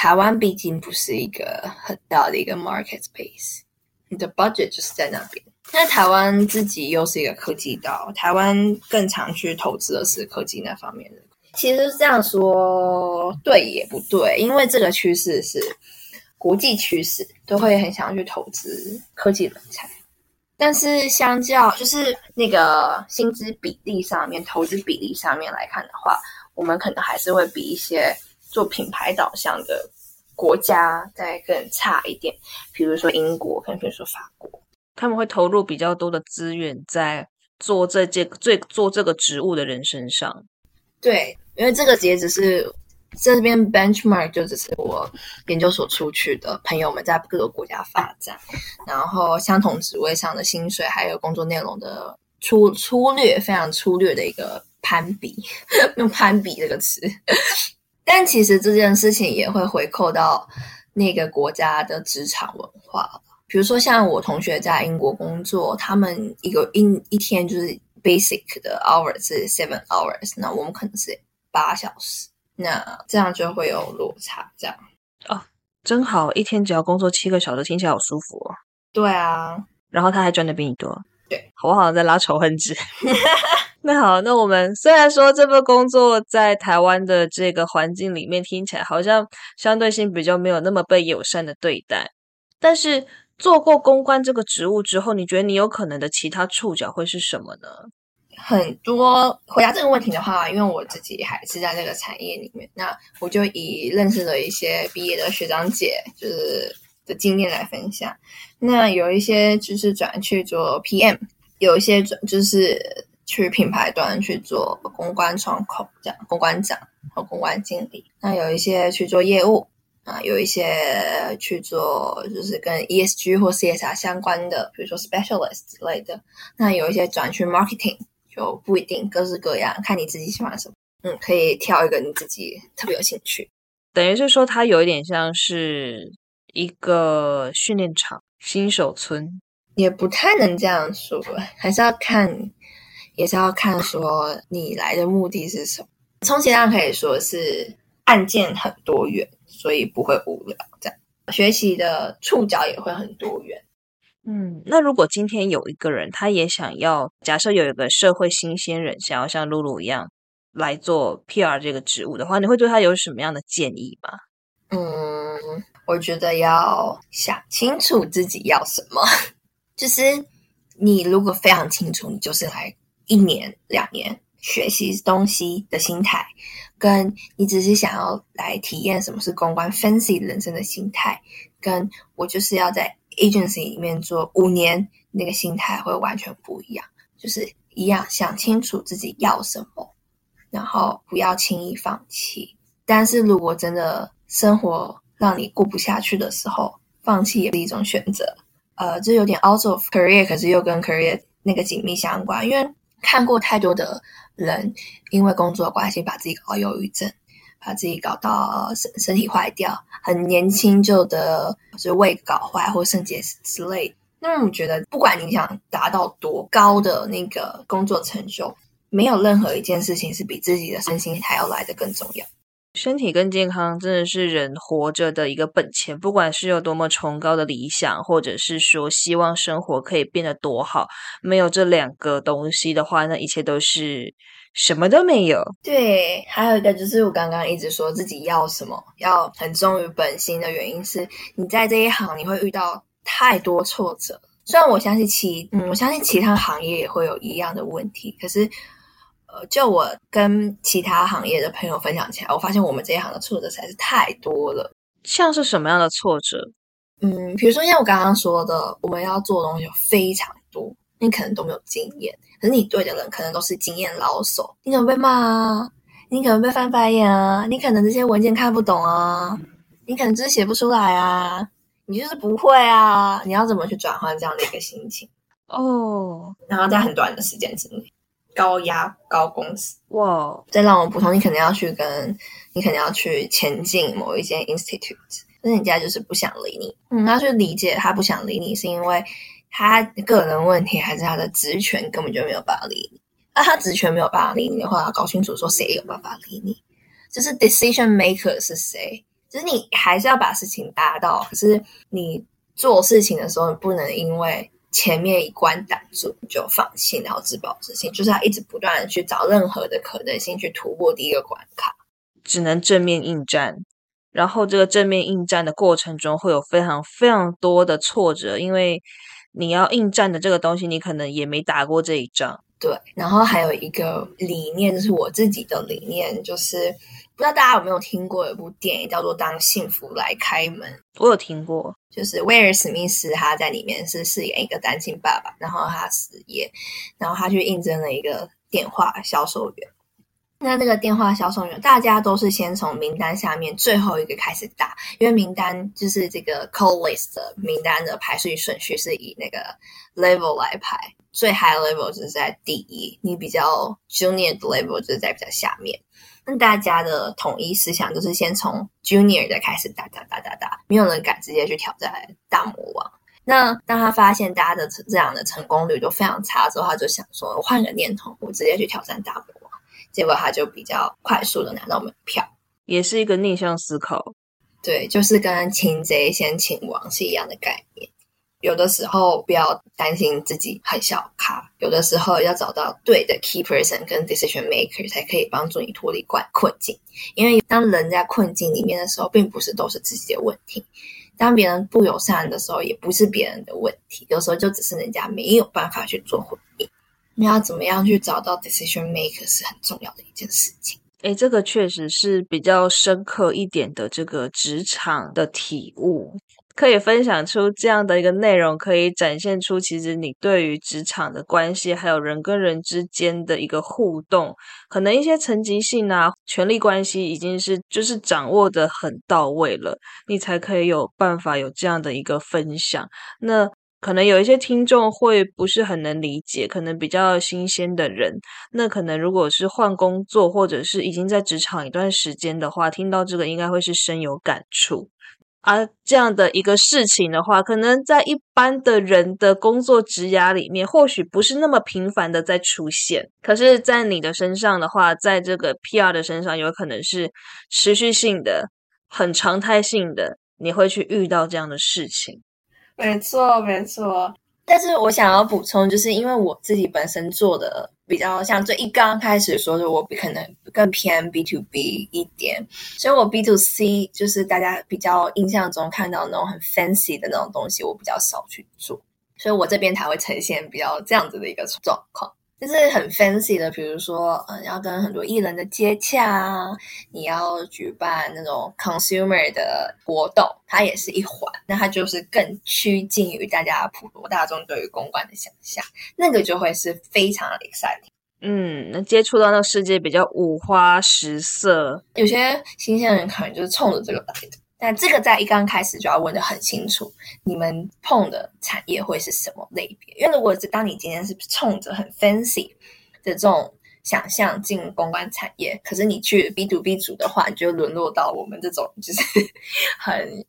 台湾毕竟不是一个很大的一个 market space，你的 budget 就是在那边。那台湾自己又是一个科技岛，台湾更常去投资的是科技那方面的。其实这样说对也不对，因为这个趋势是。国际趋势都会很想要去投资科技人才，但是相较就是那个薪资比例上面、投资比例上面来看的话，我们可能还是会比一些做品牌导向的国家再更差一点。比如说英国，可能比如说法国，他们会投入比较多的资源在做这件最做这个职务的人身上。对，因为这个也只是。这边 benchmark 就只是我研究所出去的朋友们在各个国家发展，然后相同职位上的薪水还有工作内容的粗粗略非常粗略的一个攀比，用攀比这个词。但其实这件事情也会回扣到那个国家的职场文化，比如说像我同学在英国工作，他们一个一一天就是 basic 的 hours 是 seven hours，那我们可能是八小时。那这样就会有落差，这样哦，真好，一天只要工作七个小时，听起来好舒服哦。对啊，然后他还赚的比你多，对，我好像在拉仇恨值。那好，那我们虽然说这份工作在台湾的这个环境里面听起来好像相对性比较没有那么被友善的对待，但是做过公关这个职务之后，你觉得你有可能的其他触角会是什么呢？很多回答这个问题的话，因为我自己还是在这个产业里面，那我就以认识了一些毕业的学长姐，就是的经验来分享。那有一些就是转去做 PM，有一些转就是去品牌端去做公关窗口，这样公关长和公关经理。那有一些去做业务啊，有一些去做就是跟 ESG 或 CSR 相关的，比如说 specialist 之类的。那有一些转去 marketing。就不一定，各式各样，看你自己喜欢什么。嗯，可以挑一个你自己特别有兴趣。等于是说，它有一点像是一个训练场、新手村，也不太能这样说，还是要看，也是要看说你来的目的是什么。充其量可以说是案件很多元，所以不会无聊。这样学习的触角也会很多元。嗯，那如果今天有一个人，他也想要，假设有一个社会新鲜人想要像露露一样来做 PR 这个职务的话，你会对他有什么样的建议吗？嗯，我觉得要想清楚自己要什么。就是你如果非常清楚，你就是来一年两年学习东西的心态，跟你只是想要来体验什么是公关分析人生的心态，跟我就是要在。agency 里面做五年，那个心态会完全不一样。就是一样，想清楚自己要什么，然后不要轻易放弃。但是如果真的生活让你过不下去的时候，放弃也是一种选择。呃，这有点 out of career，可是又跟 career 那个紧密相关。因为看过太多的人因为工作关系把自己搞忧郁症。把自己搞到身身体坏掉，很年轻就得是胃搞坏或肾结石之类。那我觉得，不管你想达到多高的那个工作成就，没有任何一件事情是比自己的身心还要来的更重要。身体跟健康真的是人活着的一个本钱，不管是有多么崇高的理想，或者是说希望生活可以变得多好，没有这两个东西的话，那一切都是。什么都没有。对，还有一个就是我刚刚一直说自己要什么，要很忠于本心的原因是，你在这一行你会遇到太多挫折。虽然我相信其，嗯，我相信其他行业也会有一样的问题，可是，呃，呃，就我跟其他行业的朋友分享起来，我发现我们这一行的挫折实在是太多了。像是什么样的挫折？嗯，比如说像我刚刚说的，我们要做的东西有非常多，你可能都没有经验，可是你对的人可能都是经验老手，你可能被骂啊，你可能被翻白眼啊，你可能这些文件看不懂啊，你可能就是写不出来啊，你就是不会啊，你要怎么去转换这样的一个心情？哦，然后在很短的时间之内，高压高工时，哇，再让我补充，你可能要去跟你可能要去前进某一间 institute，但是人家就是不想理你，嗯，要去理解他不想理你，是因为他个人问题，还是他的职权根本就没有办法理你？那他职权没有办法理你的话，要搞清楚说谁有办法理你，就是 decision maker 是谁，就是你还是要把事情达到，可是你做事情的时候，你不能因为。前面一关挡住就放弃，然后自暴自弃，就是要一直不断的去找任何的可能性去突破第一个关卡，只能正面应战。然后这个正面应战的过程中会有非常非常多的挫折，因为你要应战的这个东西，你可能也没打过这一仗。对，然后还有一个理念，就是我自己的理念，就是不知道大家有没有听过有部电影叫做《当幸福来开门》，我有听过。就是威尔史密斯，他在里面是饰演一个单亲爸爸，然后他失业，然后他去应征了一个电话销售员。那这个电话销售员，大家都是先从名单下面最后一个开始打，因为名单就是这个 call list 的名单的排序顺序是以那个 level 来排，最 high level 就是在第一，你比较 junior 的 level 就是在比较下面。那大家的统一思想就是先从 junior 的开始打打打打打，没有人敢直接去挑战大魔王。那当他发现大家的这样的成功率都非常差之后，他就想说：“我换个念头，我直接去挑战大魔王。”结果他就比较快速的拿到门票，也是一个逆向思考。对，就是跟擒贼先擒王是一样的概念。有的时候不要担心自己很小咖，有的时候要找到对的 key person 跟 decision maker 才可以帮助你脱离困困境。因为当人在困境里面的时候，并不是都是自己的问题；当别人不友善的时候，也不是别人的问题。有时候就只是人家没有办法去做回应。你要怎么样去找到 decision maker 是很重要的一件事情。诶，这个确实是比较深刻一点的这个职场的体悟。可以分享出这样的一个内容，可以展现出其实你对于职场的关系，还有人跟人之间的一个互动，可能一些层级性啊、权力关系已经是就是掌握的很到位了，你才可以有办法有这样的一个分享。那可能有一些听众会不是很能理解，可能比较新鲜的人，那可能如果是换工作或者是已经在职场一段时间的话，听到这个应该会是深有感触。而这样的一个事情的话，可能在一般的人的工作职涯里面，或许不是那么频繁的在出现。可是，在你的身上的话，在这个 PR 的身上，有可能是持续性的、很常态性的，你会去遇到这样的事情。没错，没错。但是我想要补充，就是因为我自己本身做的比较像最一刚开始说的，我可能更偏 B to B 一点，所以我 B to C 就是大家比较印象中看到那种很 fancy 的那种东西，我比较少去做，所以我这边才会呈现比较这样子的一个状况。就是很 fancy 的，比如说，嗯，要跟很多艺人的接洽啊，你要举办那种 consumer 的活动，它也是一环。那它就是更趋近于大家普罗大众对于公关的想象，那个就会是非常 exciting。嗯，那接触到那个世界比较五花十色，有些新鲜人可能就是冲着这个来的。但这个在一刚开始就要问的很清楚，你们碰的产业会是什么类别？因为如果是当你今天是冲着很 fancy 的这种想象进公关产业，可是你去 B to B 组的话，你就沦落到我们这种就是 很，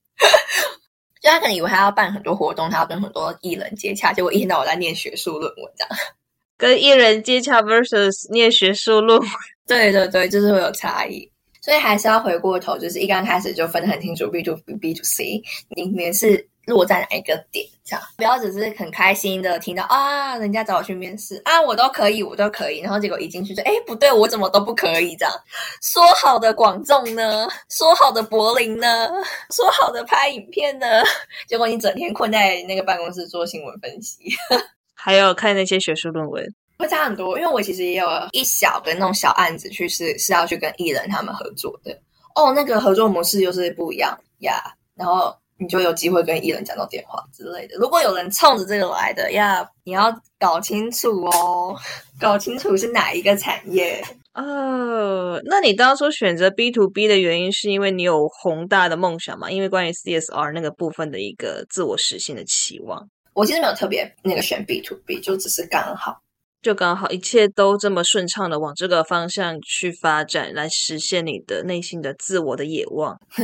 就他可能以为他要办很多活动，他要跟很多艺人接洽，结果一天到晚在念学术论文这样，跟艺人接洽 versus 念学术论文，对对对，就是会有差异。所以还是要回过头，就是一刚开始就分得很清楚，B to B、to C，里面是落在哪一个点，这样不要只是很开心的听到啊，人家找我去面试啊，我都可以，我都可以，然后结果一进去就哎不对，我怎么都不可以这样。说好的广众呢？说好的柏林呢？说好的拍影片呢？结果你整天困在那个办公室做新闻分析，还有看那些学术论文。会差很多。因为我其实也有一小个那种小案子，去是是要去跟艺人他们合作的。哦，那个合作模式又是不一样呀。然后你就有机会跟艺人讲到电话之类的。如果有人冲着这个来的呀，你要搞清楚哦，搞清楚是哪一个产业。呃，那你当初选择 B to B 的原因，是因为你有宏大的梦想吗？因为关于 CSR 那个部分的一个自我实现的期望。我其实没有特别那个选 B to B，就只是刚好，就刚好一切都这么顺畅的往这个方向去发展，来实现你的内心的自我的野望。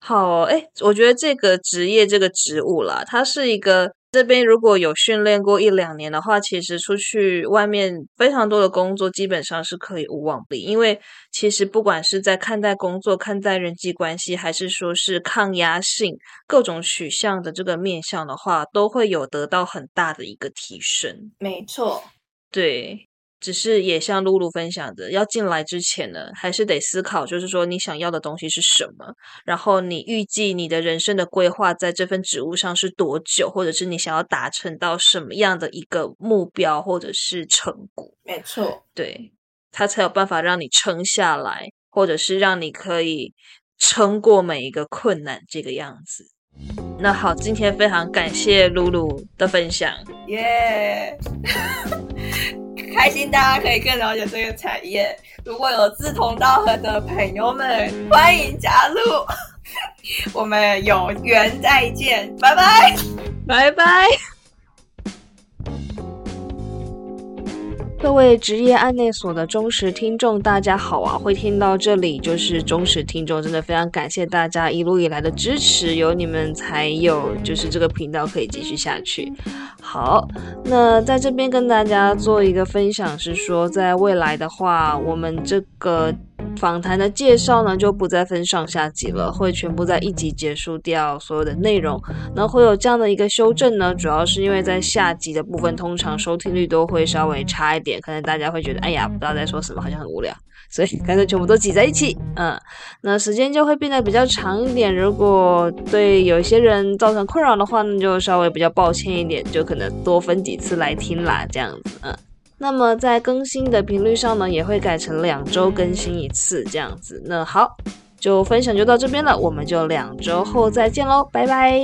好，哎，我觉得这个职业这个职务啦，它是一个。这边如果有训练过一两年的话，其实出去外面非常多的工作基本上是可以无往不利。因为其实不管是在看待工作、看待人际关系，还是说是抗压性各种取向的这个面向的话，都会有得到很大的一个提升。没错，对。只是也像露露分享的，要进来之前呢，还是得思考，就是说你想要的东西是什么，然后你预计你的人生的规划在这份职务上是多久，或者是你想要达成到什么样的一个目标或者是成果。没错，对，他才有办法让你撑下来，或者是让你可以撑过每一个困难这个样子。那好，今天非常感谢露露的分享，耶。开心，大家可以更了解这个产业。如果有志同道合的朋友们，欢迎加入。我们有缘再见，拜拜，拜拜。各位职业案内所的忠实听众，大家好啊！会听到这里就是忠实听众，真的非常感谢大家一路以来的支持，有你们才有就是这个频道可以继续下去。好，那在这边跟大家做一个分享，是说在未来的话，我们这个。访谈的介绍呢，就不再分上下集了，会全部在一集结束掉所有的内容。那会有这样的一个修正呢，主要是因为在下集的部分，通常收听率都会稍微差一点，可能大家会觉得，哎呀，不知道在说什么，好像很无聊，所以干脆全部都挤在一起。嗯，那时间就会变得比较长一点。如果对有些人造成困扰的话，那就稍微比较抱歉一点，就可能多分几次来听啦，这样子，嗯。那么在更新的频率上呢，也会改成两周更新一次这样子。那好，就分享就到这边了，我们就两周后再见喽，拜拜。